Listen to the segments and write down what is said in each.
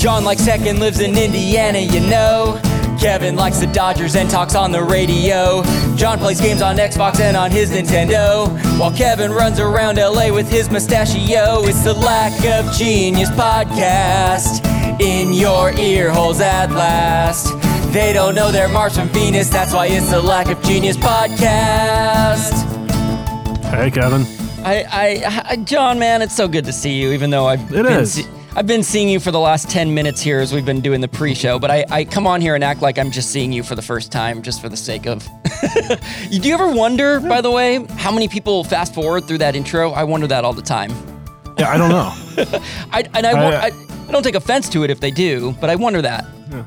John likes tech and lives in Indiana, you know. Kevin likes the Dodgers and talks on the radio. John plays games on Xbox and on his Nintendo. While Kevin runs around LA with his mustachio. It's the Lack of Genius podcast in your ear holes at last. They don't know they're Mars from Venus, that's why it's the Lack of Genius podcast. Hey, Kevin. I, I, I, John, man, it's so good to see you. Even though I've It been is. se- I've been seeing you for the last ten minutes here as we've been doing the pre-show, but I, I come on here and act like I'm just seeing you for the first time, just for the sake of. you, do you ever wonder, by the way, how many people fast forward through that intro? I wonder that all the time. Yeah, I don't know. I and I, I- I, I don't take offense to it if they do, but I wonder that. Yeah.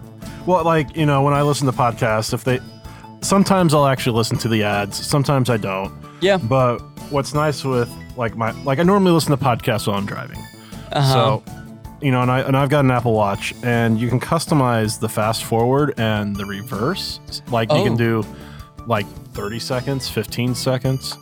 well, like, you know, when I listen to podcasts, if they sometimes I'll actually listen to the ads, sometimes I don't. Yeah. But what's nice with like my like I normally listen to podcasts while I'm driving. Uh-huh. So, you know, and I and I've got an Apple Watch and you can customize the fast forward and the reverse. Like you Oh. can do like 30 seconds, 15 seconds.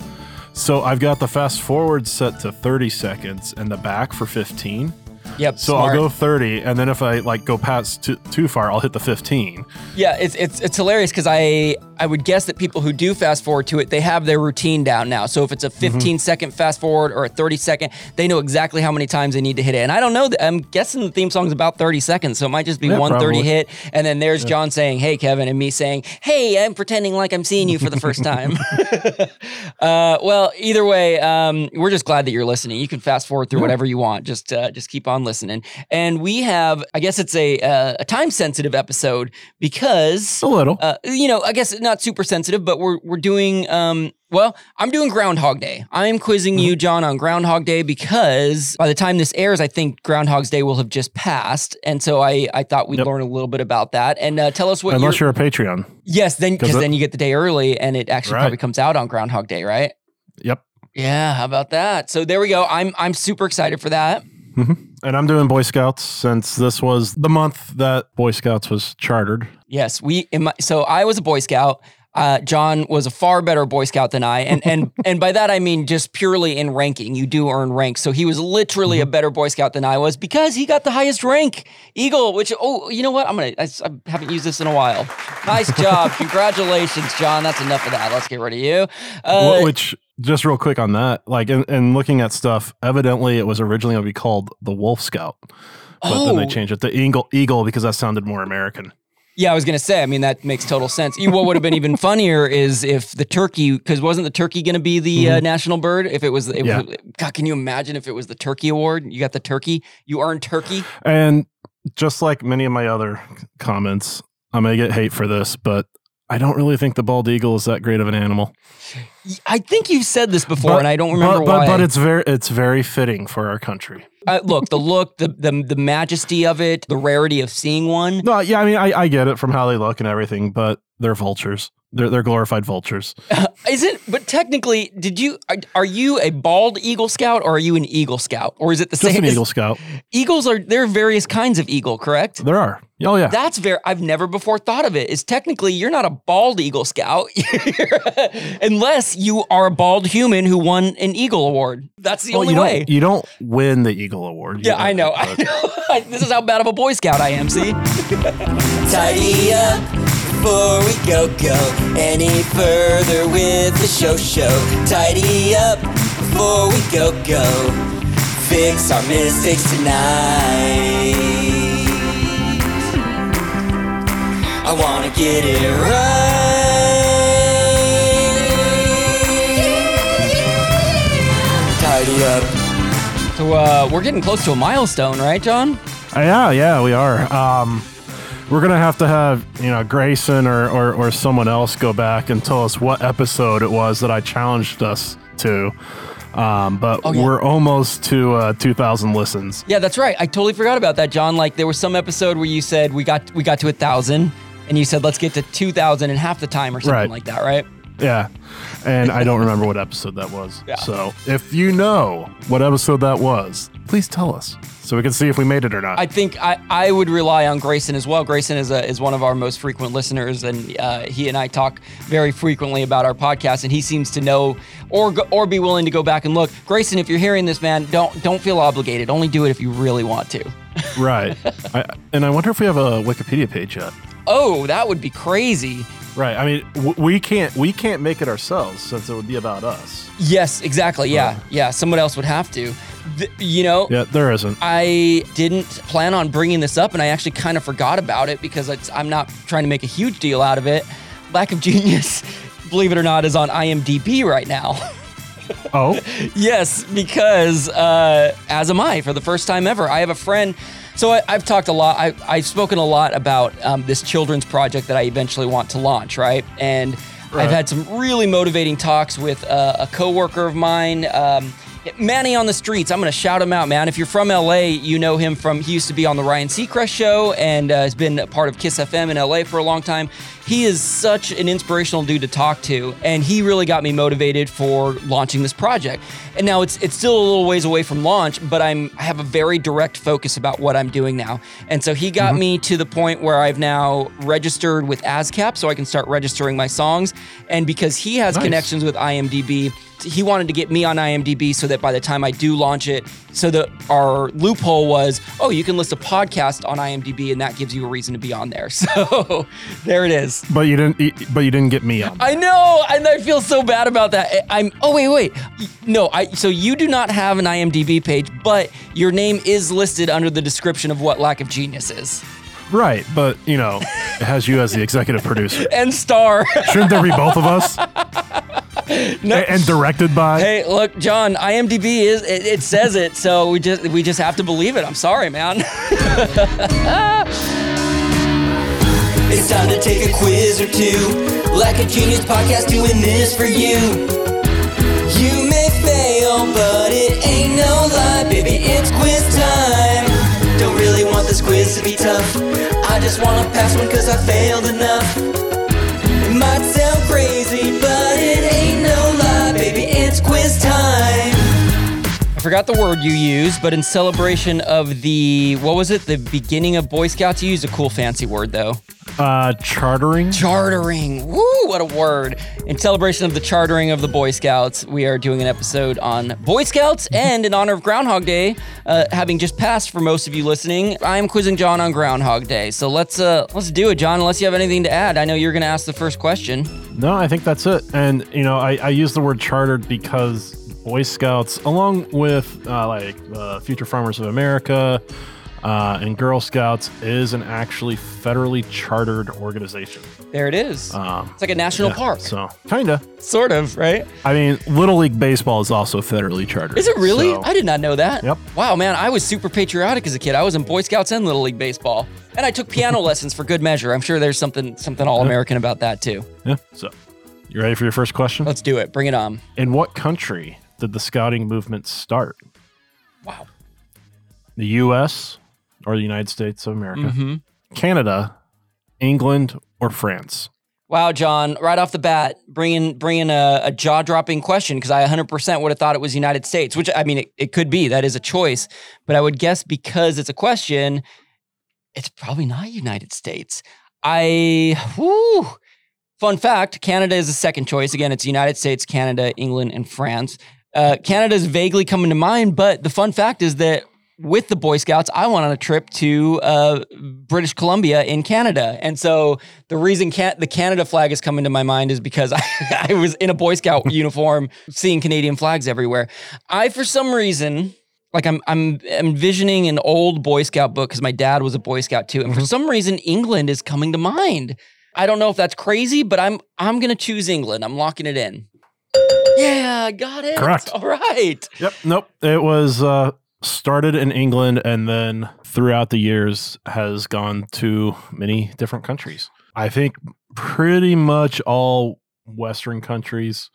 So I've got the fast forward set to 30 seconds and the back for 15. Yep. So smart. I'll go 30, and then if I like go past too, too far, I'll hit the 15. Yeah, it's it's it's hilarious because I I would guess that people who do fast forward to it, they have their routine down now. So if it's a Mm-hmm. 15 second fast forward or a 30 second, they know exactly how many times they need to hit it. And I don't know. that- I'm guessing the theme song's about 30 seconds, so it might just be Yeah, one 30 hit, and then there's John saying, "Hey, Kevin," and me saying, "Hey, I'm pretending like I'm seeing you for the first time." uh, well, either way, um, we're just glad that you're listening. You can fast forward through whatever you want. Just uh, just keep on listening. And we have, I guess it's a uh, a time sensitive episode because A little. uh, you know, I guess not super sensitive, but we're we're doing um well, I'm doing Groundhog Day. I'm quizzing Mm-hmm. you, John, on Groundhog Day because by the time this airs, I think Groundhog's Day will have just passed, and so I I thought we'd Yep. learn a little bit about that and uh, tell us what. Unless you're, you're a Patreon. yes, then because then you get the day early, and it actually Right. probably comes out on Groundhog Day, right? Yep. Yeah, how about that? So there we go. I'm I'm super excited for that. Mm-hmm. And I'm doing Boy Scouts since this was the month that Boy Scouts was chartered. Yes, we. In my, so I was a Boy Scout. Uh, John was a far better Boy Scout than I, and and and by that I mean just purely in ranking. You do earn rank, so he was literally a better Boy Scout than I was because he got the highest rank, Eagle. Which oh, you know what? I'm gonna. I haven't used this in a while. Nice job, congratulations, John. That's enough of that. Let's get rid of you. Uh, Wh- Which, just real quick on that, like, in, in looking at stuff, evidently it was originally going to be called the Wolf Scout. But then they Oh. changed it to Eagle, Eagle because that sounded more American. Yeah, I was gonna say. I mean, that makes total sense. What would have been even funnier is if the turkey, because wasn't the turkey gonna be the uh, national bird? If it was, it Mm-hmm. Yeah. was, God, can you imagine if it was the turkey award? You got the turkey, you earned turkey. And just like many of my other comments, I may get hate for this, but I don't really think the bald eagle is that great of an animal. I think you've said this before, But- and I don't remember but, why. But, but it's very it's very fitting for our country. uh, look, the look, the, the the majesty of it, the rarity of seeing one. No, yeah, I mean, I, I get it from how they look and everything, but they're vultures. They're they're glorified vultures. Isn't? But technically, did you? Are, are you a bald Eagle Scout or are you an Eagle Scout, or is it the Just same? an Eagle Scout. Eagles are there are various kinds of eagle, correct? There are. Oh yeah. That's very. I've never before thought of it. Is technically you're not a bald Eagle Scout, unless you are a bald human who won an Eagle Award. That's the well, only you way. don't you don't win the Eagle Award. You yeah, I know. I know. this is how bad of a Boy Scout I am. See. Tidy up before we go go any further with the show show. Tidy up before we go go. Fix our mistakes tonight. I wanna get it right. Tidy up. So uh, we're getting close to a milestone, right, John? Uh, yeah, yeah, we are. Um, we're gonna have to have you know Grayson or, or or someone else go back and tell us what episode it was that I challenged us to. Um, but Oh, yeah. we're almost to uh, 2,000 listens. Yeah, that's right. I totally forgot about that, John. Like there was some episode where you said we got we got to a thousand, and you said let's get to two thousand in half the time or something Right. like that, right? Yeah. And I don't remember what episode that was. Yeah. So if you know what episode that was, please tell us so we can see if we made it or not. I think I, I would rely on Grayson as well. Grayson is a, is one of our most frequent listeners, and uh, he and I talk very frequently about our podcast. And he seems to know or or be willing to go back and look. Grayson, if you're hearing this, man, don't don't feel obligated. Only do it if you really want to. right. I, and I wonder if we have a Wikipedia page yet. Oh, that would be crazy. Right. I mean, w- we can't we can't make it ourselves since it would be about us. Yes, exactly. Yeah, yeah. Someone else would have to. Th- you know, Yeah, there isn't. I didn't plan on bringing this up, and I actually kind of forgot about it because it's, I'm not trying to make a huge deal out of it. Lack of Genius, believe it or not, is on IMDb right now. Oh, yes, because uh, as am I for the first time ever. I have a friend. So I, I've talked a lot. I, I've spoken a lot about um, this children's project that I eventually want to launch, right? And Right. I've had some really motivating talks with uh, a coworker of mine. Um, Manny on the streets. I'm going to shout him out, man. If you're from LA, you know him from, he used to be on the Ryan Seacrest show and uh, has been a part of Kiss FM in LA for a long time. He is such an inspirational dude to talk to, and he really got me motivated for launching this project. And now it's it's still a little ways away from launch, but I'm I have a very direct focus about what I'm doing now. And so he got mm-hmm. me to the point where I've now registered with ASCAP, so I can start registering my songs. And because he has Nice. connections with IMDb, he wanted to get me on IMDb so that by the time I do launch it, so that our loophole was, oh, you can list a podcast on IMDb, and that gives you a reason to be on there. So there it is. but you didn't. But you didn't get me on. I know, and I feel so bad about that. I'm. Oh wait, wait. No, I. So you do not have an IMDb page, but your name is listed under the description of what Lack of Genius is, Right, but you know, it has you as the executive producer. and star. Shouldn't there be both of us? No. And directed by. Hey, look, John. IMDb is it, it says it, so we just we just have to believe it. I'm sorry, man. It's time to take a quiz or two. Like a genius podcast doing this for you. You may fail, but it ain't no lie, baby. It's quiz time. Don't really want this quiz to be tough. I just wanna pass one cause I failed enough. Forgot the word you used, but in celebration of the what was it? The beginning of Boy Scouts. You used a cool fancy word though. Uh, chartering. Chartering. Woo, what a word. In celebration of the chartering of the Boy Scouts, we are doing an episode on Boy Scouts and in honor of Groundhog Day, uh, having just passed for most of you listening. I am quizzing John on Groundhog Day. So let's uh let's do it, John, unless you have anything to add. I know you're gonna ask the first question. No, I think that's it. And you know, I, I use the word chartered because Boy Scouts, along with uh, like uh, Future Farmers of America uh, and Girl Scouts, is an actually federally chartered organization. There it is. Um, it's like a national yeah, park. So kinda. Sort of, right? I mean, Little League Baseball is also federally chartered. Is it really? so- I did not know that. Yep. Wow, man, I was super patriotic as a kid. I was in Boy Scouts and Little League baseball, and I took piano lessons for good measure. I'm sure there's something something all American about that too. yeah. So, you ready for your first question? Let's do it. Bring it on. In what country did the scouting movement start? Wow. The U.S. or the United States of America? Mm-hmm. Canada, England, or France? Wow, John, right off the bat, bringing bringing a, a jaw dropping question because I 100% would have thought it was United States, which I mean, it, it could be. That is a choice. But I would guess because it's a question, it's probably not United States. I, whew. Fun fact Canada is the second choice. Again, it's United States, Canada, England, and France. Uh, Canada is vaguely coming to mind, but the fun fact is that with the Boy Scouts, I went on a trip to uh, British Columbia in Canada. And so the reason can- the Canada flag is coming to my mind is because I, I was in a Boy Scout uniform seeing Canadian flags everywhere. I, for some reason, like I'm, I'm envisioning an old Boy Scout book because my dad was a Boy Scout too. And for some reason, England is coming to mind. I don't know if that's crazy, but I'm I'm gonna choose England. I'm locking it in. Yeah, got it. Correct. All right. Yep. Nope. It was uh, started in England and then throughout the years has gone to many different countries. I think pretty much all Western countries,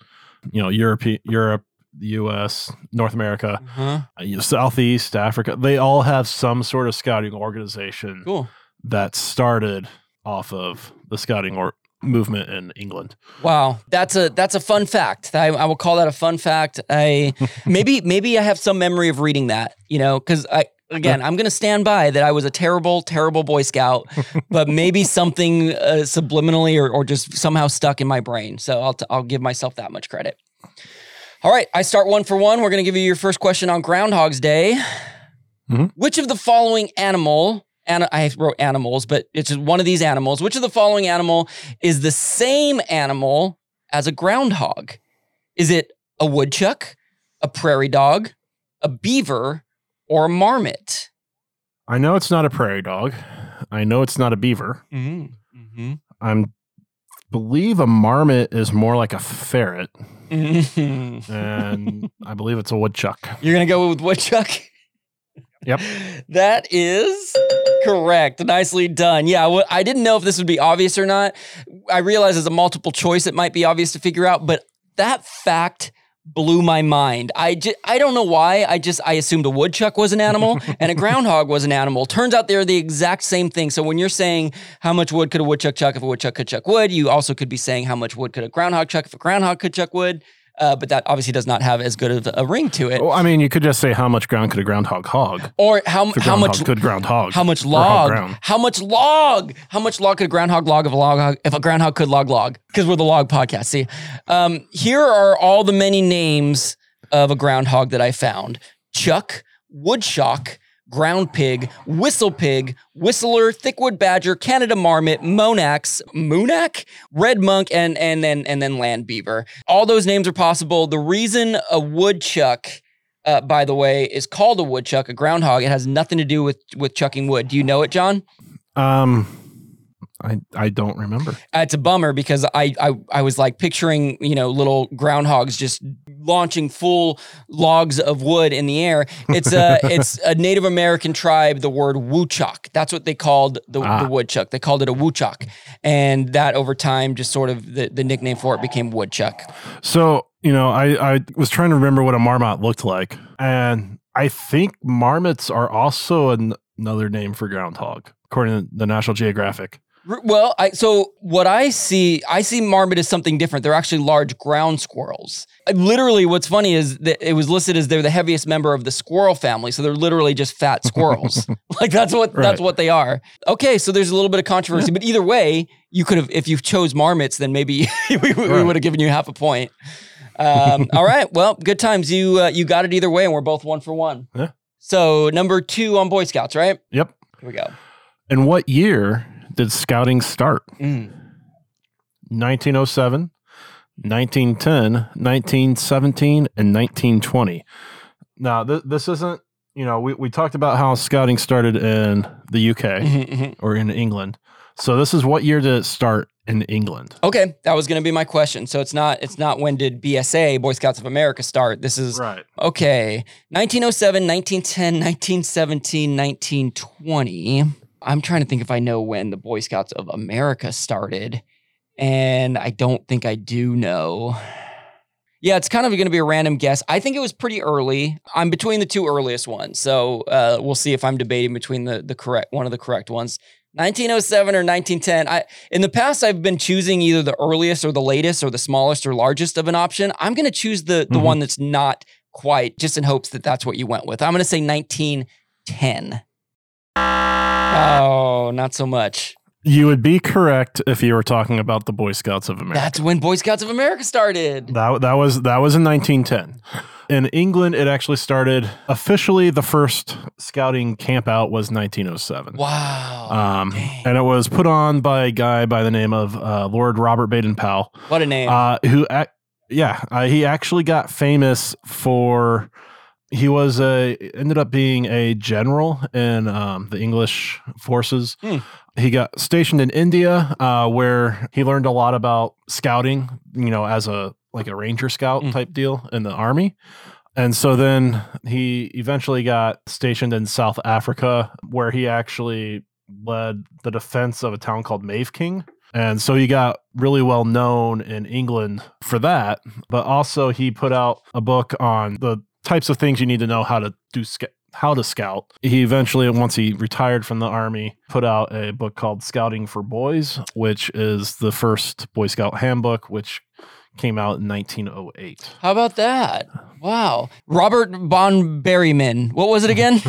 you know, Europe, Europe, the U.S., North America, Huh? uh, Southeast Africa, they all have some sort of scouting organization Cool. that started off of the scouting or movement in England. Wow, that's a that's a fun fact. I, I will call that a fun fact. I maybe maybe I have some memory of reading that. You know, because I again I'm going to stand by that I was a terrible terrible Boy Scout, but maybe something uh, subliminally or, or just somehow stuck in my brain. So I'll t- I'll give myself that much credit. All right, I start one for one. We're going to give you your first question on Groundhog's Day. Mhm. Which of the following animal, and I wrote animals, but it's just one of these animals, which of the following animal is the same animal as a groundhog? Is it a woodchuck, a prairie dog, a beaver, or a marmot? I know it's not a prairie dog. I know it's not a beaver. Mm-hmm. I'm believe a marmot is more like a ferret, Mm-hmm. and I believe it's a woodchuck. You're gonna go with woodchuck. Yep. That is correct. Nicely done. Yeah, wh- I didn't know if this would be obvious or not. I realize as a multiple choice, it might be obvious to figure out, but that fact blew my mind. I just, I don't know why. I just I assumed a woodchuck was an animal and a groundhog was an animal. Turns out they're the exact same thing. So when you're saying how much wood could a woodchuck chuck if a woodchuck could chuck wood, you also could be saying how much wood could a groundhog chuck if a groundhog could chuck wood. Uh, but that obviously does not have as good of a ring to it. Well, I mean, you could just say how much ground could a groundhog hog? Or how how much could groundhog? how much log? How much log? How much log could a groundhog log if a log if a groundhog could log log? Because we're the log podcast. See, um, here are all the many names of a groundhog that I found: Chuck, Woodshock, Ground Pig, Whistle Pig, Whistler, Thickwood Badger, Canada Marmot, Monax, Moonac, Red Monk, and and then and then Land Beaver. All those names are possible. The reason a woodchuck uh, by the way, is called a woodchuck, a groundhog. It has nothing to do with with chucking wood. Do you know it, John? Um, I I don't remember. Uh, it's a bummer because I, I I was like picturing you know little groundhogs just launching full logs of wood in the air. It's a it's a Native American tribe. The word woodchuck. That's what they called the, Ah. the woodchuck. They called it a woodchuck, and that over time just sort of the, the nickname for it became woodchuck. So you know, I I was trying to remember what a marmot looked like, and I think marmots are also an, another name for groundhog, according to the National Geographic. Well, I so what I see, I see marmot as something different. They're actually large ground squirrels. Literally, what's funny is that it was listed as they're the heaviest member of the squirrel family, so they're literally just fat squirrels. like that's what that's what they are. Okay, so there's a little bit of controversy, but either way, you could have if you chose marmots, then maybe we, we Right. would have given you half a point. Um, all right, well, good times. You uh, you got it either way, and we're both one for one. Yeah. So number two on Boy Scouts, right? Yep. Here we go. And what year did scouting start? Mm. 1907, 1910, 1917, and 1920. Now, th- this isn't, you know, we, we talked about how scouting started in the UK Mhm, mhm. or in England. So this is what year did it start in England? Okay, that was going to be my question. So it's not it's not when did BSA Boy Scouts of America start? This is Right. okay. 1907, 1910, 1917, 1920. I'm trying to think if I know when the Boy Scouts of America started, and I don't think I do know. Yeah, it's kind of going to be a random guess. I think it was pretty early. I'm between the two earliest ones, so uh, we'll see if I'm debating between the the correct one of the correct ones. 1907 or 1910. I in the past I've been choosing either the earliest or the latest or the smallest or largest of an option. I'm going to choose the the Mhm. one that's not quite, just in hopes that that's what you went with. I'm going to say 1910. Oh, not so much. You would be correct if you were talking about the Boy Scouts of America. That's when Boy Scouts of America started. That, that was that was in 1910. In England, it actually started officially. The first scouting camp out was 1907. Wow. Um, and it was put on by a guy by the name of uh, Lord Robert Baden Powell, what a name. uh, who, ac- yeah, uh, he actually got famous for. He was a ended up being a general in um, the English forces. Hmm. He got stationed in India, uh, where he learned a lot about scouting. You know, as a like a ranger scout Hmm. type deal in the army. And so then he eventually got stationed in South Africa, where he actually led the defense of a town called Mafeking. And so he got really well known in England for that. But also, he put out a book on the types of things you need to know how to do how to scout. He eventually, once he retired from the army, put out a book called Scouting for Boys, which is the first Boy Scout handbook, which came out in 1908. How about that? Wow. Robert Von Berryman. What was it again?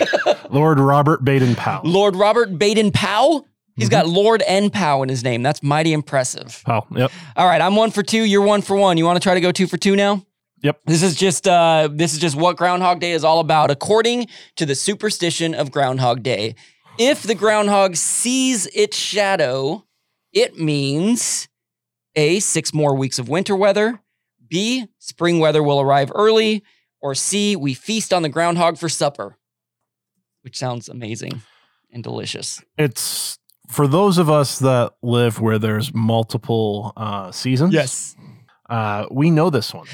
Lord Robert Baden Powell. Lord Robert Baden Powell? He's got mm-hmm. Lord N. Powell in his name. That's mighty impressive. Powell, yep. All right, I'm one for two. You're one for one. You want to try to go two for two now? Yep. This is just uh, this is just what Groundhog Day is all about, according to the superstition of Groundhog Day. If the groundhog sees its shadow, it means a six more weeks of winter weather. B spring weather will arrive early. Or C we feast on the groundhog for supper, which sounds amazing and delicious. It's for those of us that live where there's multiple uh, seasons. Uh, we know this one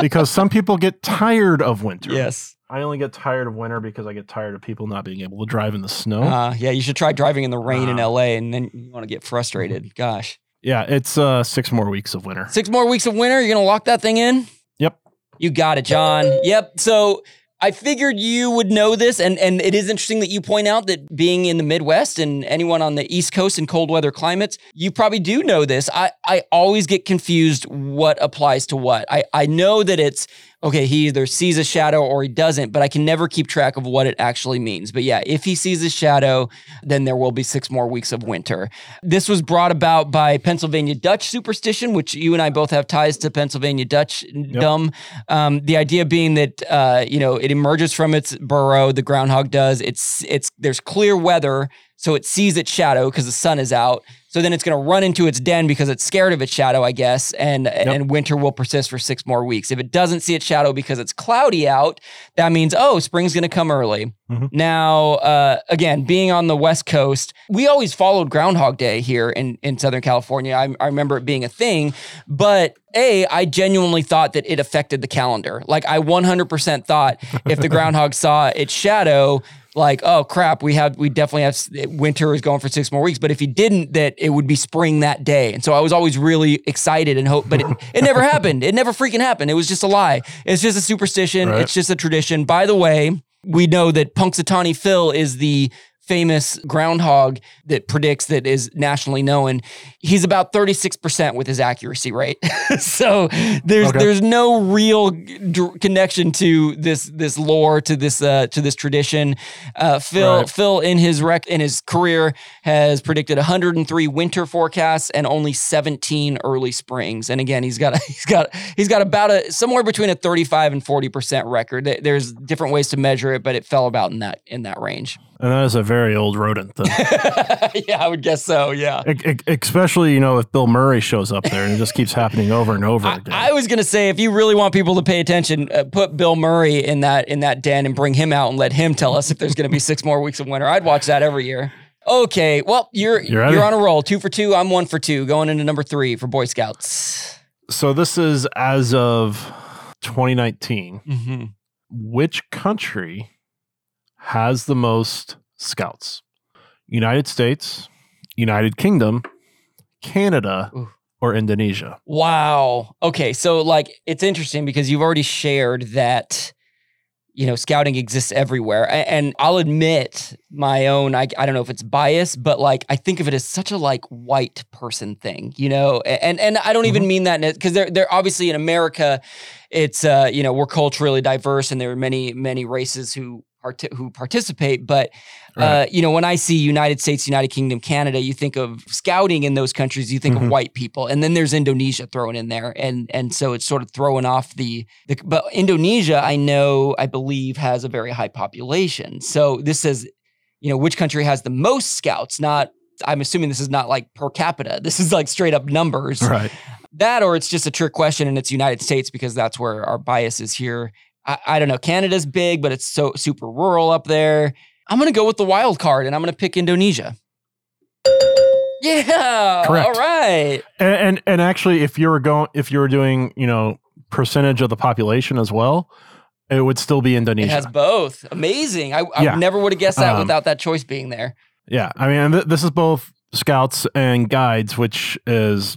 because some people get tired of winter. yes. I only get tired of winter because I get tired of people not being able to drive in the snow. Uh, yeah, you should try driving in the rain in Ah. LA and then you want to get frustrated. Gosh. yeah, it's uh, six more weeks of winter. Six more weeks of winter. You're going to lock that thing in? Yep. You got it, John. Yep. So I figured you would know this, and and it is interesting that you point out that being in the Midwest and anyone on the East Coast in cold weather climates, you probably do know this. I I always get confused what applies to what. I I know that it's okay. He either sees a shadow or he doesn't, but I can never keep track of what it actually means. But yeah, if he sees a shadow, then there will be six more weeks of winter. This was brought about by Pennsylvania Dutch superstition, which you and I both have ties to Pennsylvania Dutch dumb. Um, the idea being that uh, you know it emerges from its burrow, the groundhog does. It's it's there's clear weather, so it sees its shadow because the sun is out. So then it's going to run into its den because it's scared of its shadow, I guess, and and winter will persist for six more weeks. If it doesn't see its shadow because it's cloudy out, that means oh, spring's going to come early. Now, uh, again, being on the West Coast, we always followed Groundhog Day here in, in Southern California. I, I remember it being a thing, but A, I genuinely thought that it affected the calendar. Like, I 100% thought if the groundhog saw its shadow, like, oh crap, we have, we definitely have winter is going for six more weeks. But if he didn't, that it would be spring that day. And so I was always really excited and hope, but it, it never happened. It never freaking happened. It was just a lie. It's just a superstition. Right. It's just a tradition. By the way, we know that Punxsutawney Phil is the famous groundhog that predicts that is nationally known. He's about 36% with his accuracy rate. so there's Okay. there's no real d- connection to this this lore to this uh, to this tradition. Uh, Phil Right. Phil in his rec in his career has predicted 103 winter forecasts and only 17 early springs. And again, he's got a, he's got he's got about a somewhere between a 35 and 40% record. There's different ways to measure it, but it fell about in that in that range. And that is a very old rodent thing. yeah, I would guess so. Yeah. E- e- Especially, you know, if Bill Murray shows up there and it just keeps happening over and over I, again. I was gonna say, if you really want people to pay attention, uh, put Bill Murray in that in that den and bring him out and let him tell us if there's gonna be six more weeks of winter. I'd watch that every year. Okay, well you're you you're on a roll. Two for two. I'm one for two. Going into number three for Boy Scouts. so this is as of 2019. Mm-hmm. Which country has the most scouts? United States, United Kingdom, Canada, Ooh. or Indonesia? Wow. Okay, so like it's interesting because you've already shared that you know scouting exists everywhere, and I'll admit my own. I, I don't know if it's bias, but like I think of it as such a like white person thing, you know, and and I don't even mean that because they're they're obviously in America. It's uh you know we're culturally diverse and there are many many races who. Part- who participate, but uh, you know, when I see United States, United Kingdom, Canada, you think of scouting in those countries, you think of Mhm. white people, and then there's Indonesia thrown in there, and and so it's sort of throwing off the, the. But Indonesia, I know, I believe, has a very high population. So this says, you know, which country has the most scouts? Not, I'm assuming this is not like per capita. This is like straight up numbers. Right. That or it's just a trick question and it's United States because that's where our bias is here. I, I don't know. Canada's big, but it's so super rural up there. I'm gonna go with the wild card and I'm gonna pick Indonesia. Yeah. Correct. All right. And, and and actually, if you were going, if you were doing, you know, percentage of the population as well, it would still be Indonesia. It has both. Amazing. I, I Yeah. never would have guessed that Um, without that choice being there. Yeah, I mean, th- this is both Scouts and Guides, which is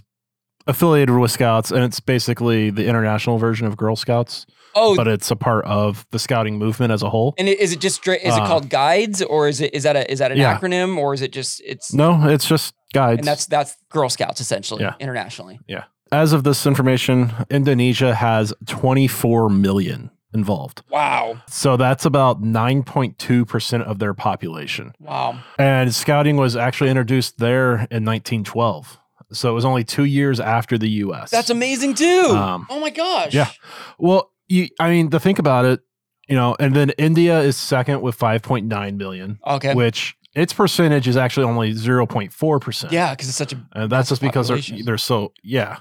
affiliated with Scouts, and it's basically the international version of Girl Scouts. Oh, but it's a part of the scouting movement as a whole. and is it just straight? Is it Uh, called guides, or is it is that a is that an Yeah. acronym, or is it just it's No, it's just guides. and that's that's Girl Scouts essentially Yeah. internationally. Yeah. As of this information, Indonesia has 24 million involved. Wow, So that's about 9.2% of their population. wow, And scouting was actually introduced there in 1912. So it was only two years after the US. that's amazing too. Um, oh my gosh. yeah. Well, you, I mean, to think about it, you know, and then India is second with 5.9 million, Okay. which its percentage is actually only 0.4%. yeah, because it's such a And that's just because they're, they're so, yeah.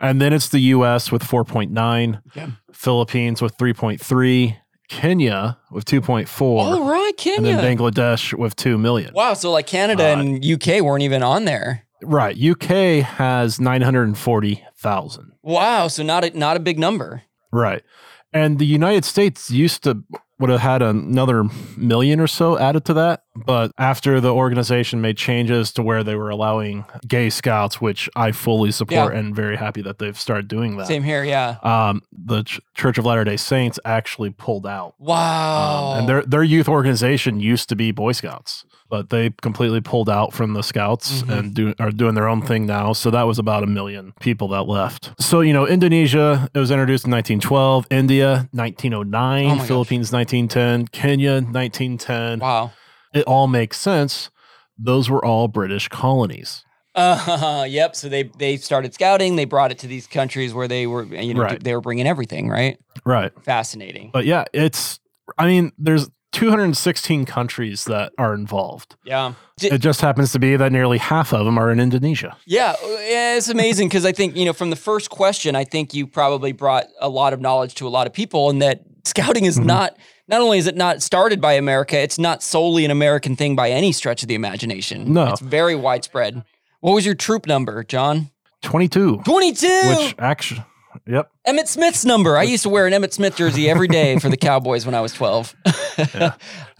And then it's the US with 4.9, Okay. Philippines with 3.3, Kenya with 2.4, All right, and Kenya. then Bangladesh with 2 million. wow, so like Canada Uh, and UK weren't even on there. Right. UK has 940,000. Wow, so not a, not a big number. Right. And the United States used to would have had another million or so added to that, but after the organization made changes to where they were allowing gay scouts, which I fully support and very happy that they've started doing that. Same here, yeah. Um, the Ch- Church of Latter Day Saints actually pulled out, Wow. um, and their their youth organization used to be Boy Scouts, but they completely pulled out from the Scouts Mhm. and do, are doing their own thing now. So that was about a million people that left. So you know, Indonesia it was introduced in 1912, India 1909, Oh gosh. Philippines 1910, Kenya 1910. wow. It all makes sense. Those were all British colonies. Uh, yep. So they they started scouting. They brought it to these countries where they were, you know, Right. they were bringing everything. Right. Right. Fascinating. But yeah, it's. I mean, there's 216 countries that are involved. Yeah. It just happens to be that nearly half of them are in Indonesia. Yeah, yeah, it's amazing because I think you know from the first question, I think you probably brought a lot of knowledge to a lot of people, and that scouting is Mhm. not. Not only is it not started by America, it's not solely an American thing by any stretch of the imagination. No. it's very widespread. What was your troop number, John? 22, Twenty-two. which actually, yep. Emmitt Smith's number. I used to wear an Emmitt Smith jersey every day for the Cowboys when I was twelve.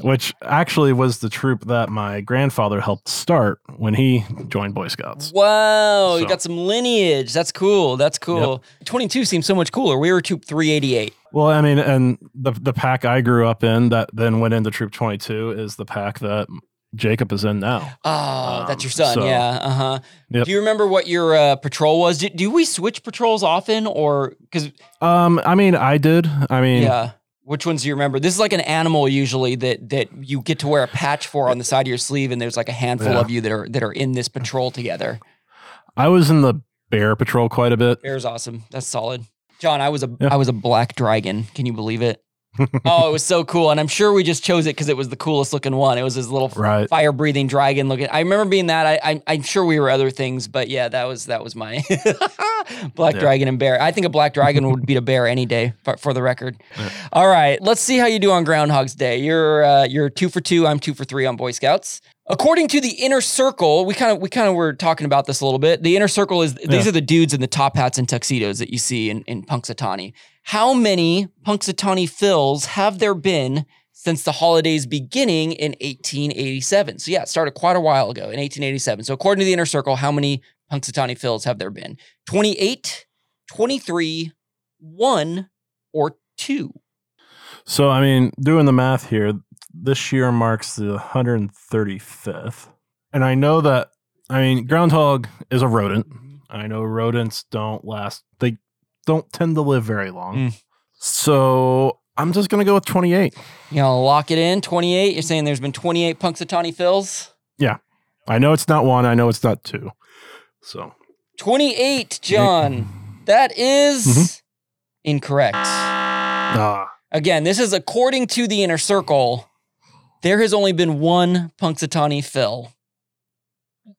Which actually was the troop that my grandfather helped start when he joined Boy Scouts. Wow, you got some lineage. That's cool. That's cool. Twenty-two seems so much cooler. We were troop three eighty-eight. Well, I mean, and the the pack I grew up in that then went into Troop 22 is the pack that Jacob is in now. Oh, that's Um, your son. so- yeah. Uh huh. Yep. Do you remember what your uh, patrol was? Do, do we switch patrols often, or because Um, I mean, I did. I mean, yeah? Which ones do you remember? This is like an animal usually that that you get to wear a patch for on the side of your sleeve, and there's like a handful Yeah. of you that are that are in this patrol together. I was in the bear patrol quite a bit. Bear's awesome. That's solid. John, I was a I Yeah. was a black dragon. Can you believe it? Oh, it was so cool, and I'm sure we just chose it because it was the coolest looking one. It was this little Right. fire breathing dragon looking. I remember being that. I, I I'm sure we were other things, but yeah, that was that was my black Yeah. dragon and bear. I think a black dragon would beat a bear any day, for, for the record. Yeah. All right, let's see how you do on Groundhog's Day. You're uh, you're two for two. I'm two for three on Boy Scouts. According to the inner circle, we kind of we kind of were talking about this a little bit. The inner circle is these Yeah. are the dudes in the top hats and tuxedos that you see in, in Punxsutawney. How many Punxsutawney Phils have there been since the holidays beginning in 1887? So yeah, it started quite a while ago in 1887. So according to the inner circle, how many Punxsutawney Phils have there been? 28, 23, 1, or 2? So, I mean, doing the math here, this year marks the 135th. And I know that, I mean, groundhog is a rodent. I know rodents don't last, they don't tend to live very long. Mm. So I'm just going to go with 28. You know, lock it in. 28. You're saying there's been 28 Punxsutawney Phils? Yeah, I know it's not one, I know it's not two. So, 28, John. That is Mhm. incorrect. ah, Again, this is according to the inner circle. There has only been one Punxsutawney Phil.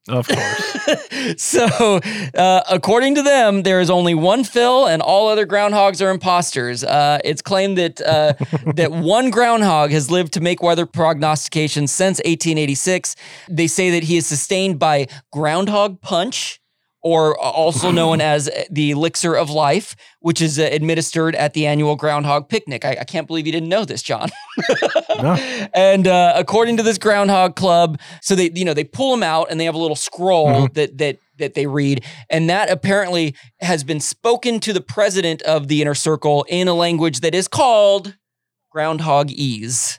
of course. so, uh, according to them, there is only one Phil, and all other groundhogs are imposters. Uh, it's claimed that uh, that one groundhog has lived to make weather prognostications since 1886. They say that he is sustained by groundhog punch or also known as the elixir of life, which is uh, administered at the annual groundhog picnic. I, I can't believe you didn't know this, John. No. And uh, according to this groundhog club, so they you know they pull them out and they have a little scroll Mhm. that that that they read, and that apparently has been spoken to the president of the inner circle in a language that is called groundhogese.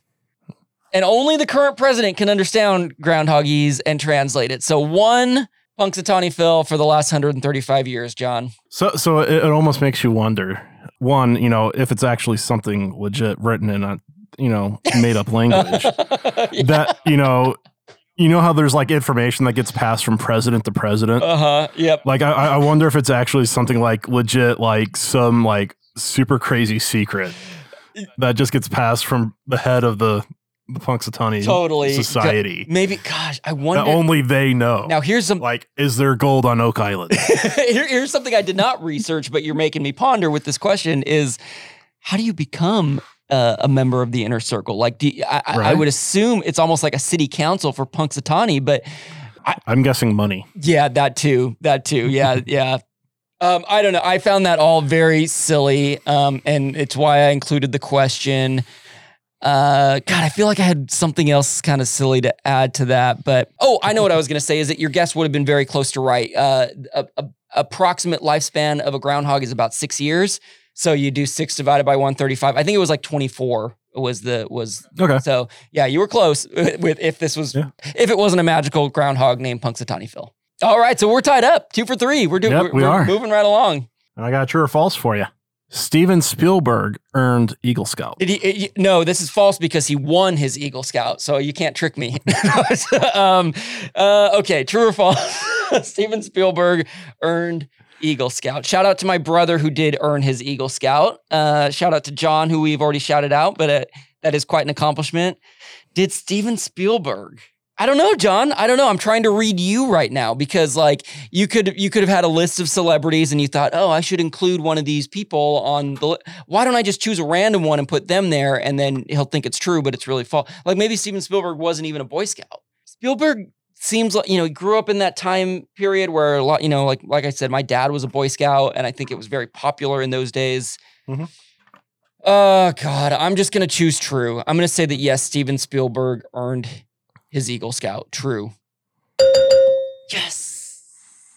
And only the current president can understand groundhogese and translate it. So one Punxsutawney Phil for the last 135 years, John. So, so it, it almost makes you wonder. One, you know, if it's actually something legit written in a, you know, made up language. That you know, you know how there's like information that gets passed from president to president. Uh huh. Yep. Like, I, I wonder if it's actually something like legit, like some like super crazy secret that just gets passed from the head of the Punxsutawney Totally. society Maybe, gosh, I wonder. only they know. now, here's some. like, is there gold on Oak Island? Here- here's something I did not research, but you're making me ponder with this question: Is how do you become uh, a member of the inner circle? Like, do you, I, I- I would assume it's almost like a city council for Punxsutawney, but I'm guessing money. yeah, that too, that too, yeah, yeah. Um, I don't know. I found that all very silly, um, and it's why I included the question. Uh, God, I feel like I had something else kind of silly to add to that, but oh, I know what I was going to say. Is that your guess would have been very close to right? Uh, a, a, approximate lifespan of a groundhog is about six years. So you do six divided by one thirty five. I think it was like twenty four. Was the was Okay. so yeah, you were close with if this was Yeah. if it wasn't a magical groundhog named Punxsutawney Phil. All right, so we're tied up, two for three. We're doing Yep, we're, we are. moving right along. And I got true or false for you. Steven Spielberg earned Eagle Scout. He, he- no, this is false because he won his Eagle Scout, so you can't trick me. um, uh, okay, true or false? Steven Spielberg earned Eagle Scout. Shout out to my brother who did earn his Eagle Scout. Uh, shout out to John, who we've already shouted out, but uh, that is quite an accomplishment. Did Steven Spielberg? I don't know, John. I don't know. I'm trying to read you right now because like you could you could have had a list of celebrities and you thought, "Oh, I should include one of these people on the li-. Why don't I just choose a random one and put them there and then he'll think it's true but it's really false." Like maybe Steven Spielberg wasn't even a boy scout. Spielberg seems like, you know, he grew up in that time period where a lot, you know, like like I said, my dad was a boy scout and I think it was very popular in those days. Mhm. Oh god, I'm just going to choose true. I'm going to say that yes, Steven Spielberg earned his Eagle Scout. True. Yes.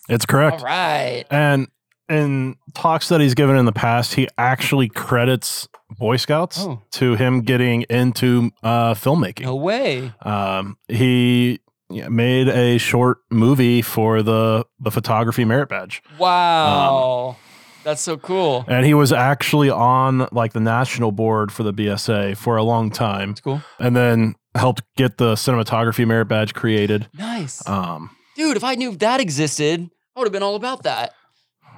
It's correct. All right. And in talks that he's given in the past, he actually credits Boy Scouts Oh. to him getting into uh, filmmaking. No way. Um, he made a short movie for the the photography merit badge, Wow. That's so cool. and he was actually on like the national board for the BSA for a long time, That's cool. and then helped get the cinematography merit badge created. Nice. Um, Dude, if I knew that existed, I would have been all about that.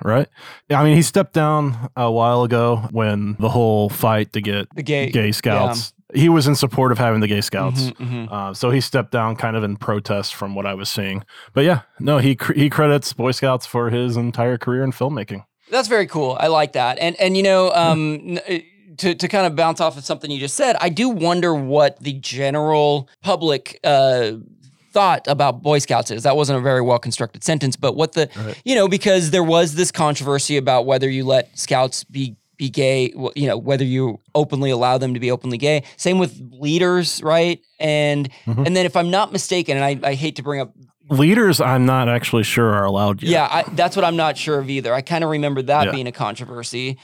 right? Yeah, I mean, he stepped down a while ago when the whole fight to get The gay. gay scouts. He was in support of having the gay scouts. Mhm, mhm. Uh, so he stepped down kind of in protest from what I was seeing. But yeah, no, he cr- he credits Boy Scouts for his entire career in filmmaking. That's very cool. I like that. And and you know, um, to to kind of bounce off of something you just said, I do wonder what the general public uh, thought about Boy Scouts is. That wasn't a very well constructed sentence, but what the Right. you know because there was this controversy about whether you let Scouts be be gay, you know, whether you openly allow them to be openly gay. Same with leaders, right? And Mhm. and then if I'm not mistaken, and I, I hate to bring up Leaders, I'm not actually sure are allowed yet. yeah, I, that's what I'm not sure of either. I kind of remember that Yeah. being a controversy.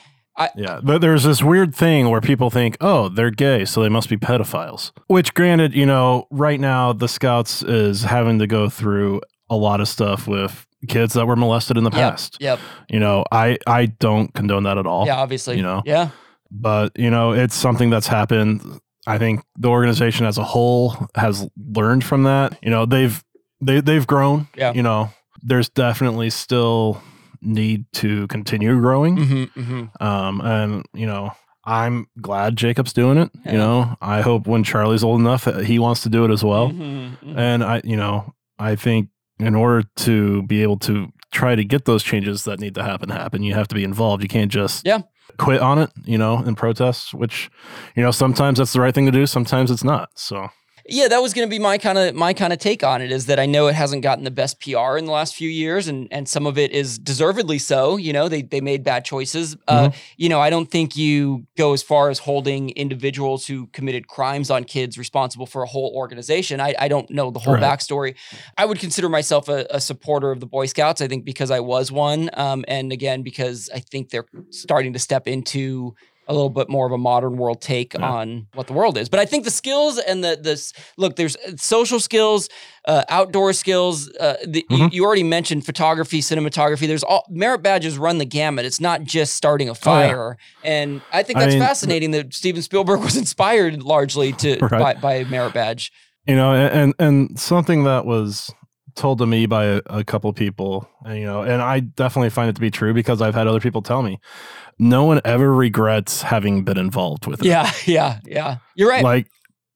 Yeah, but there's this weird thing where people think, oh, they're gay, so they must be pedophiles. Which, granted, you know, right now the Scouts is having to go through a lot of stuff with kids that were molested in the Yep, past. Yep. You know, I I don't condone that at all. Yeah, obviously. you know. Yeah. but you know it's something that's happened i think the organization as a whole has learned from that you know they've they, they've grown Yeah. you know there's definitely still need to continue growing Mm-hmm, mm-hmm. um and you know i'm glad jacob's doing it Yeah. you know i hope when charlie's old enough uh, he wants to do it as well Mm-hmm. and i you know i think in order to be able to try to get those changes that need to happen happen you have to be involved you can't just Yeah. quit on it you know in protests which you know sometimes that's the right thing to do sometimes it's not so Yeah, that was going to be my kind of my kind of take on it. Is that I know it hasn't gotten the best PR in the last few years, and and some of it is deservedly so. You know, they they made bad choices. Uh, you know, I don't think you go as far as holding individuals who committed crimes on kids responsible for a whole organization. I I don't know the whole Right. backstory. I would consider myself a, a supporter of the Boy Scouts. I think because I was one, um, and again because I think they're starting to step into a little bit more of a modern world take Yeah. on what the world is. But I think the skills and the this look, there's uh, social skills, uh, outdoor skills. Uh, the, you, Mhm. you already mentioned photography, cinematography. There's all merit badges run the gamut. It's not just starting a Oh, yeah. fire. And I think I that's mean- fascinating that Steven Spielberg was inspired largely to Right. by, by a merit badge. you know and and something that was told to me by a, a couple people and, you know and i definitely find it to be true because i've had other people tell me no one ever regrets having been involved with it Yeah, yeah, yeah. You're right. like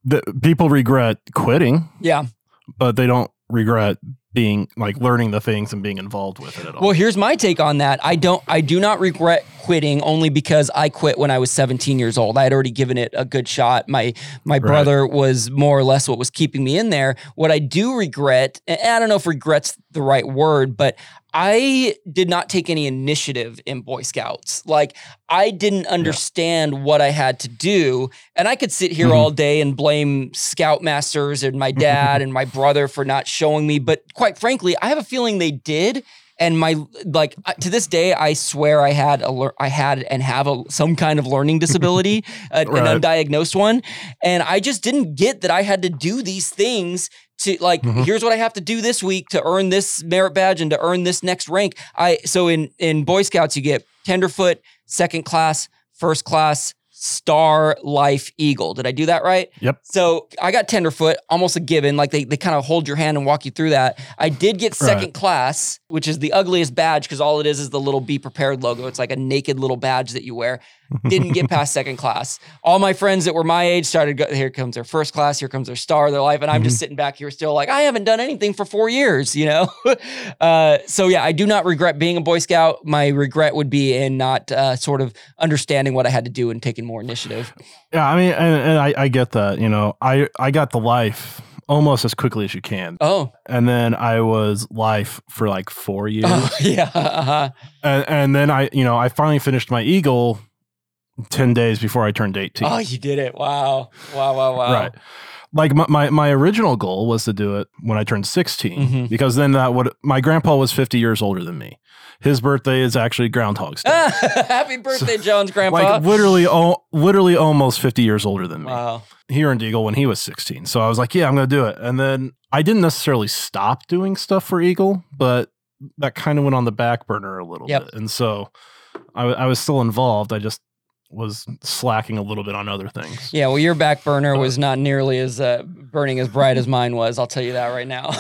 the, people regret quitting yeah. but they don't regret being like learning the things and being involved with it at all Well, here's my take on that. I don't I do not regret quitting only because I quit when I was 17 years old. I had already given it a good shot. My my brother was more or less what was keeping me in there. What I do regret, and I don't know if regret's the right word, but I did not take any initiative in Boy Scouts. Like I didn't understand what I had to do, and I could sit here Mhm. all day and blame Scoutmasters and my dad and my brother for not showing me, but quite frankly, I have a feeling they did and my like to this day i swear i had a lear- i had and have a some kind of learning disability a- an undiagnosed one and i just didn't get that i had to do these things to like Mhm. here's what i have to do this week to earn this merit badge and to earn this next rank. I so in in boy scouts you get tenderfoot second class first class star life eagle. Did i do that right? Yep. so i got tenderfoot almost a given. Like they, they kind of hold your hand and walk you through that. I did get Right. second class which is the ugliest badge because all it is is the little be prepared logo. It's like a naked little badge that you wear didn't get past second class. All my friends that were my age started go, here comes their first class here comes their star of their life and i'm just sitting back here still like i haven't done anything for four years you know? Uh, so yeah i do not regret being a boy scout. My regret would be in not uh, sort of understanding what i had to do and taking more initiative. Yeah i mean and, and I, I get that you know? I i got the life almost as quickly as you can. Oh, and then i was life for like four years. oh yeah uh-huh. and, and then I, you know, I finally finished my Eagle ten days before I turned eighteen. oh you did it wow wow wow wow Right. Like my, my my original goal was to do it when I turned 16 Mhm. because then that would my grandpa was 50 years older than me. His birthday is actually Groundhog's Day. happy birthday Jones grandpa like literally oh, literally almost 50 years older than me. wow He earned Eagle when he was 16. So I was like, yeah, I'm going to do it. And then I didn't necessarily stop doing stuff for Eagle, but that kind of went on the back burner a little Yep. bit. And so I, I was still involved. I just was slacking a little bit on other things. Yeah, well, your back burner was not nearly as uh, burning as bright as mine was. I'll tell you that right now.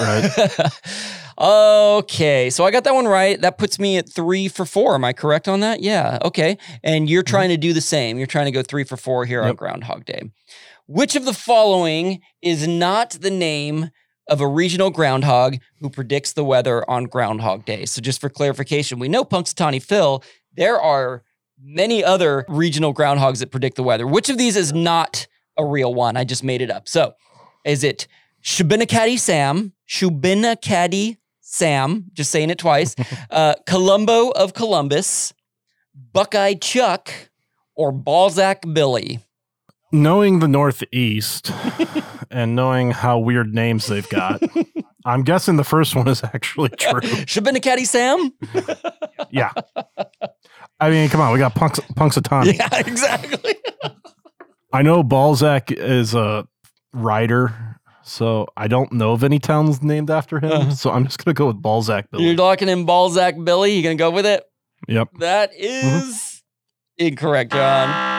okay, so I got that one right. That puts me at three for four. Am I correct on that? Yeah. Okay, and you're trying to do the same. You're trying to go three for four here on Groundhog Day. Which of the following is not the name of a regional groundhog who predicts the weather on Groundhog Day? So, just for clarification, we know Punxsutawney Phil. There are many other regional groundhogs that predict the weather. Which of these is not a real one? I just made it up. So, is it Shubenacadie Sam, Shubenacadie Sam, just saying it twice, uh, Columbo of Columbus, Buckeye Chuck, or Balzac Billy? Knowing the Northeast and knowing how weird names they've got, I'm guessing the first one is actually true. Shubenacadie Sam? Yeah. I mean, come on, we got Punx- Punxsutawney. Yeah, exactly. I know Balzac is a writer, so I don't know of any towns named after him. Uh-huh. So I'm just gonna go with Balzac Billy. You're locking in Balzac Billy. You gonna go with it? Yep. That is incorrect, John.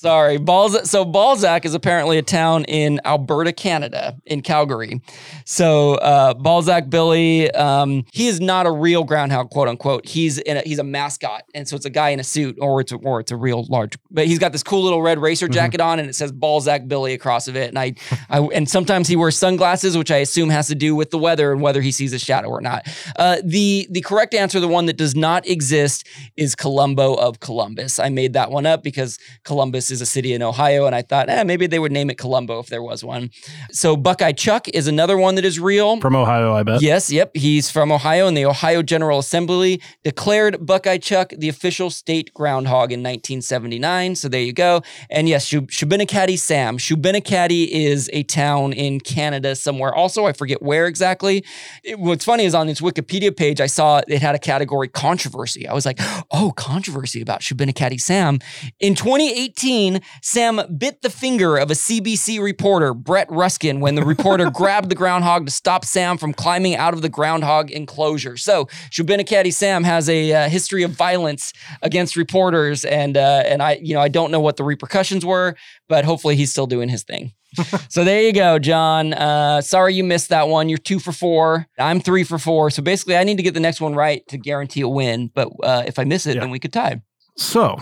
Sorry, Balzac. So Balzac is apparently a town in Alberta, Canada, in Calgary. So uh, Balzac Billy, um, he is not a real groundhog, quote unquote. He's in a, he's a mascot, and so it's a guy in a suit, or it's a, or it's a real large. But he's got this cool little red racer Mhm. jacket on, and it says Balzac Billy across of it. And I, I and sometimes he wears sunglasses, which I assume has to do with the weather and whether he sees a shadow or not. Uh, the the correct answer, the one that does not exist, is Columbo of Columbus. I made that one up because Columbus Columbus is a city in Ohio, and I thought, eh, maybe they would name it Columbo if there was one. So Buckeye Chuck is another one that is real. From Ohio, I bet. Yes, yep. He's from Ohio, and the Ohio General Assembly declared Buckeye Chuck the official state groundhog in 1979. So there you go. And yes, Shub- Shubenacadie Sam. Shubenacadie is a town in Canada somewhere. Also, I forget where exactly. It- what's funny is on its Wikipedia page, I saw it had a category controversy. I was like, oh, controversy about Shubenacadie Sam. In 2018, Sam bit the finger of a CBC reporter, Brett Ruskin, when the reporter grabbed the groundhog to stop Sam from climbing out of the groundhog enclosure. So, Shubenacadie Sam has a uh, history of violence against reporters, and uh, and I, you know, I don't know what the repercussions were, but hopefully he's still doing his thing. so there you go, John. Uh, sorry you missed that one. You're two for four. I'm three for four. So basically, I need to get the next one right to guarantee a win. But uh, if I miss it, Yeah. then we could tie. So,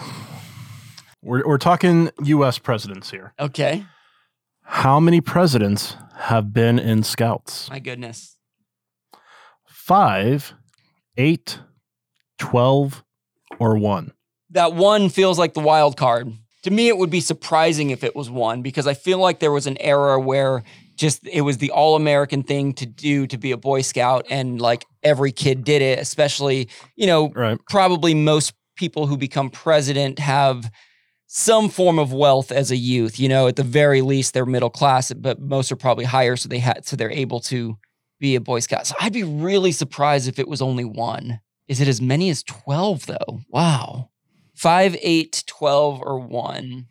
we're, we're talking U.S. presidents here. Okay. How many presidents have been in scouts? My goodness. Five, eight, 12, or one? that one feels like the wild card. To me, it would be surprising if it was one because I feel like there was an era where just it was the all American thing to do to be a Boy Scout, and like every kid did it, especially, you know, Right. probably most people who become president have some form of wealth as a youth. You know, at the very least, they're middle class, but most are probably higher, so they had so they're able to be a Boy Scout. So I'd be really surprised if it was only one. Is it as many as 12 though? Wow. Five, eight, 12, or one.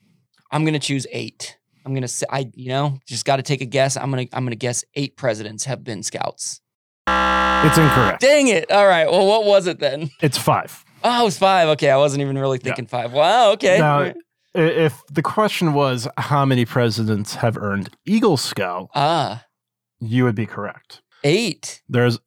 I'm gonna choose eight. I'm gonna say I, you know, just gotta take a guess. I'm gonna I'm gonna guess eight presidents have been scouts. It's incorrect. Dang it. All right. Well, what was it then? It's five. Oh, it was five. Okay. I wasn't even really thinking five. Wow, okay. Now, All right. i- if the question was how many presidents have earned Eagle Scout, Ah, you would be correct. eight. There's,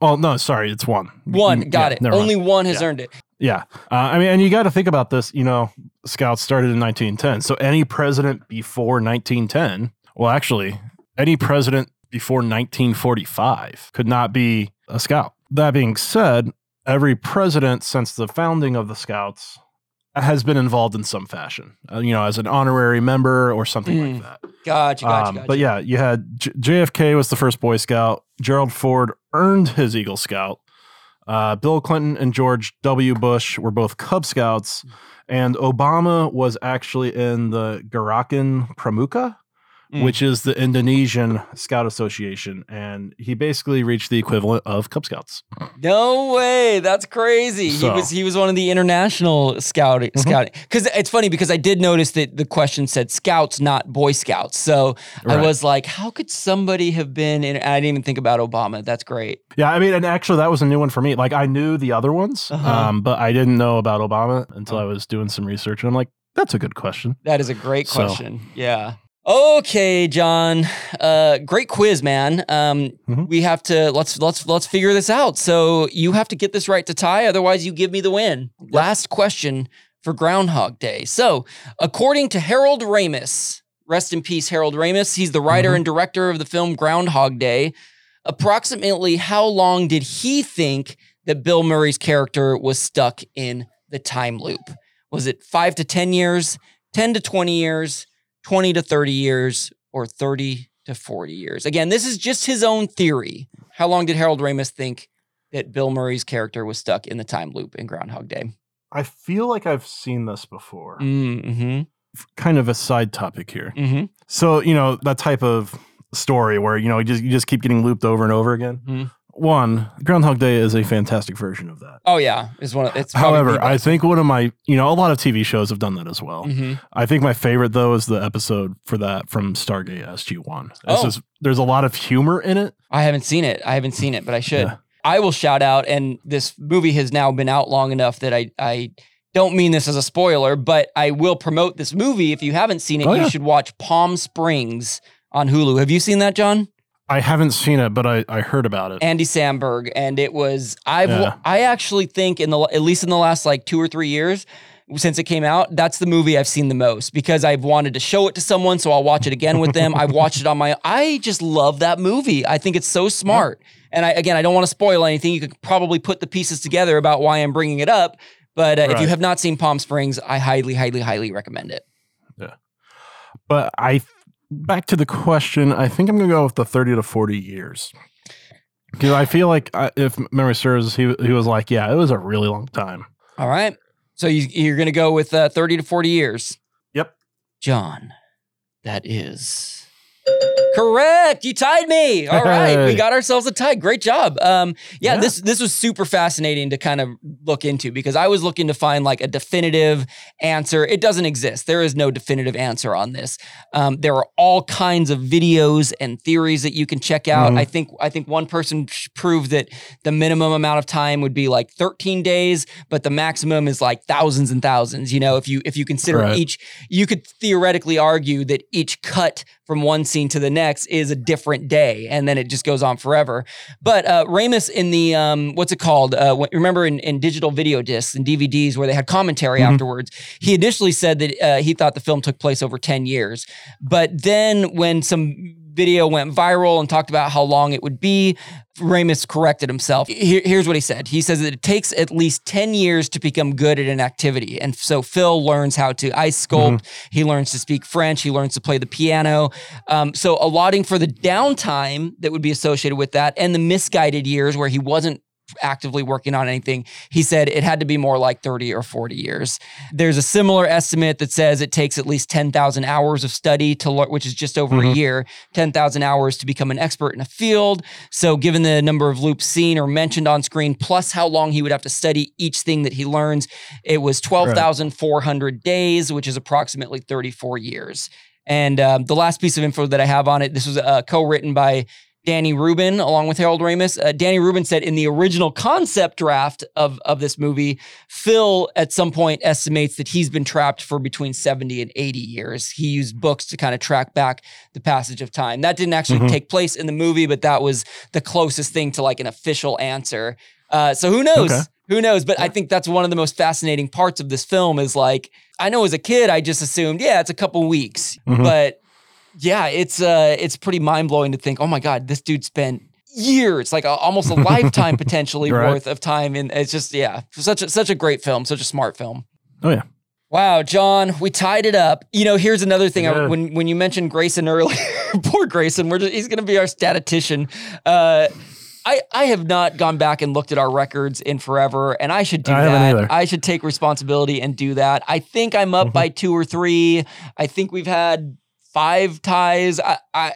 oh no, sorry, it's one. One. Got yeah, it. never mind. Only one has Yeah. earned it. Yeah. Uh, I mean, and you got to think about this. You know, Scouts started in 1910. So any president before 1910, well, actually, any president before 1945 could not be a Scout. That being said, every president since the founding of the Scouts has been involved in some fashion, uh, you know, as an honorary member or something Mm. like that. Gotcha. Gotcha. Um, gotcha. But yeah, you had J- JFK was the first Boy Scout. Gerald Ford earned his Eagle Scout. Uh, Bill Clinton and George W. Bush were both Cub Scouts, and Obama was actually in the Gerakan Pramuka, Mm. which is the Indonesian Scout Association, and he basically reached the equivalent of Cub Scouts. No way. That's crazy. So- He was he was one of the international scouting Mhm. scouting. Cuz it's funny because I did notice that the question said scouts not boy scouts. So I was like how could somebody have been in I didn't even think about Obama. That's great. Yeah, I mean, and actually, that was a new one for me. Like, I knew the other ones, Uh-huh. um, but I didn't know about Obama until Oh. I was doing some research, and I'm like, that's a good question. That is a great So- question. Yeah. Okay, John. Uh, great quiz, man. Um, Mhm. we have to let's let's let's figure this out. So you have to get this right to tie, otherwise you give me the win. Last question for Groundhog Day. So, according to Harold Ramis, rest in peace, Harold Ramis. He's the writer Mhm. and director of the film Groundhog Day. Approximately how long did he think that Bill Murray's character was stuck in the time loop? Was it five to 10 years, 10 to 20 years, 20 to 30 years, or 30 to 40 years? Again, this is just his own theory. How long did Harold Ramis think that Bill Murray's character was stuck in the time loop in Groundhog Day? I feel like I've seen this before. Mm-hmm. Kind of a side topic here. Mm-hmm. So, you know, that type of story where, you know, you just, you just keep getting looped over and over again. Mhm. One, Groundhog Day is a fantastic version of that. Oh yeah, it's one. Of, it's However, I think one of my, you know, a lot of TV shows have done that as well. Mhm. I think my favorite though is the episode for that from Stargate SG One. Oh. there's a lot of humor in it. I haven't seen it. I haven't seen it, but I should. Yeah. I will shout out, and this movie has now been out long enough that I I don't mean this as a spoiler, but I will promote this movie. If you haven't seen it, Oh, you yeah. should watch Palm Springs on Hulu. Have you seen that, John? I haven't seen it, but I, I heard about it. Andy Samberg, and it was I've Yeah. I actually think in the at least in the last like two or three years since it came out, that's the movie I've seen the most because I've wanted to show it to someone, so I'll watch it again with them. I've watched it on my. I just love that movie. I think it's so smart. And I, again, I don't want to spoil anything. You could probably put the pieces together about why I'm bringing it up. But uh, if you have not seen Palm Springs, I highly, highly, highly recommend it. Yeah, but I back to the question. I think I'm gonna go with the 30 to 40 years. Because I feel like I, if memory serves, he he was like, yeah, it was a really long time. All right. So you, you're going to go with uh, 30 to 40 years. Yep. John, that is correct. You tied me. All right, we got ourselves a tie. Great job. Um, yeah, Yeah. this this was super fascinating to kind of look into because I was looking to find like a definitive answer. It doesn't exist. There is no definitive answer on this. Um, there are all kinds of videos and theories that you can check out. Mhm. I think I think one person proved that the minimum amount of time would be like 13 days, but the maximum is like thousands and thousands. You know, if you if you consider Right. each, you could theoretically argue that each cut from one scene to the next is a different day, and then it just goes on forever. But uh, Ramis in the um, what's it called? Uh, remember in, in digital video discs and DVDs where they had commentary Mhm. afterwards. He initially said that uh, he thought the film took place over 10 years, but then when some video went viral and talked about how long it would be, Ramis corrected himself. Here- here's what he said. He says that it takes at least 10 years to become good at an activity. And so Phil learns how to ice sculpt. He learns to speak French. He learns to play the piano. Um, so allotting for the downtime that would be associated with that and the misguided years where he wasn't actively working on anything, he said it had to be more like 30 or 40 years. There's a similar estimate that says it takes at least 10,000 hours of study to learn, which is just over a Mhm. year, 10,000 hours to become an expert in a field. So, given the number of loops seen or mentioned on screen, plus how long he would have to study each thing that he learns, it was 12,400 days, which is approximately 34 years. And um, the last piece of info that I have on it, this was uh, co-written by Danny Rubin along with Harold Ramis. Uh, Danny Rubin said in the original concept draft of, of this movie, Phil at some point estimates that he's been trapped for between 70 and 80 years. He used books to kind of track back the passage of time. That didn't actually Mhm. take place in the movie, but that was the closest thing to like an official answer. Uh, so who knows? Okay. Who knows? But I think that's one of the most fascinating parts of this film is like, I know as a kid, I just assumed, yeah, it's a couple weeks. Mhm. But yeah, it's uh it's pretty mind blowing to think, oh my God, this dude spent years, like a, almost a lifetime potentially Right. worth of time. And it's just, yeah, such a such a great film, such a smart film. Oh yeah. Wow, John, we tied it up. You know, here's another thing. I, when when you mentioned Grayson earlier, poor Grayson, we're just, he's going to be our statistician. Uh, I I have not gone back and looked at our records in forever, and I should do I that. I should take responsibility and do that. I think I'm up Mhm. by two or three. I think we've had five ties. I. I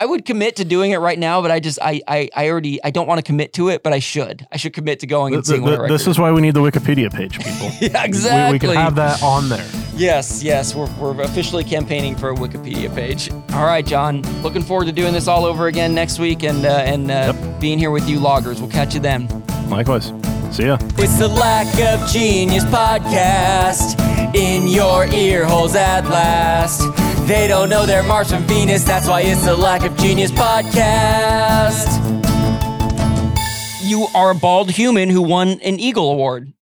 I would commit to doing it right now, but I just I I, I already I don't want to commit to it, but I should. I should commit to going and seeing th- what this is why we need the Wikipedia page, people. Yeah, exactly. We, can have that on there. Yes, yes, we're, we're officially campaigning for a Wikipedia page. All right, John. Looking forward to doing this all over again next week and uh, and uh, being here with you, loggers. We'll catch you then. Likewise. See ya. It's the Lack of Genius podcast in your ear holes at last. They don't know they're Mars from Venus, that's why it's the Lack of Genius podcast. You are a bald human who won an Eagle Award.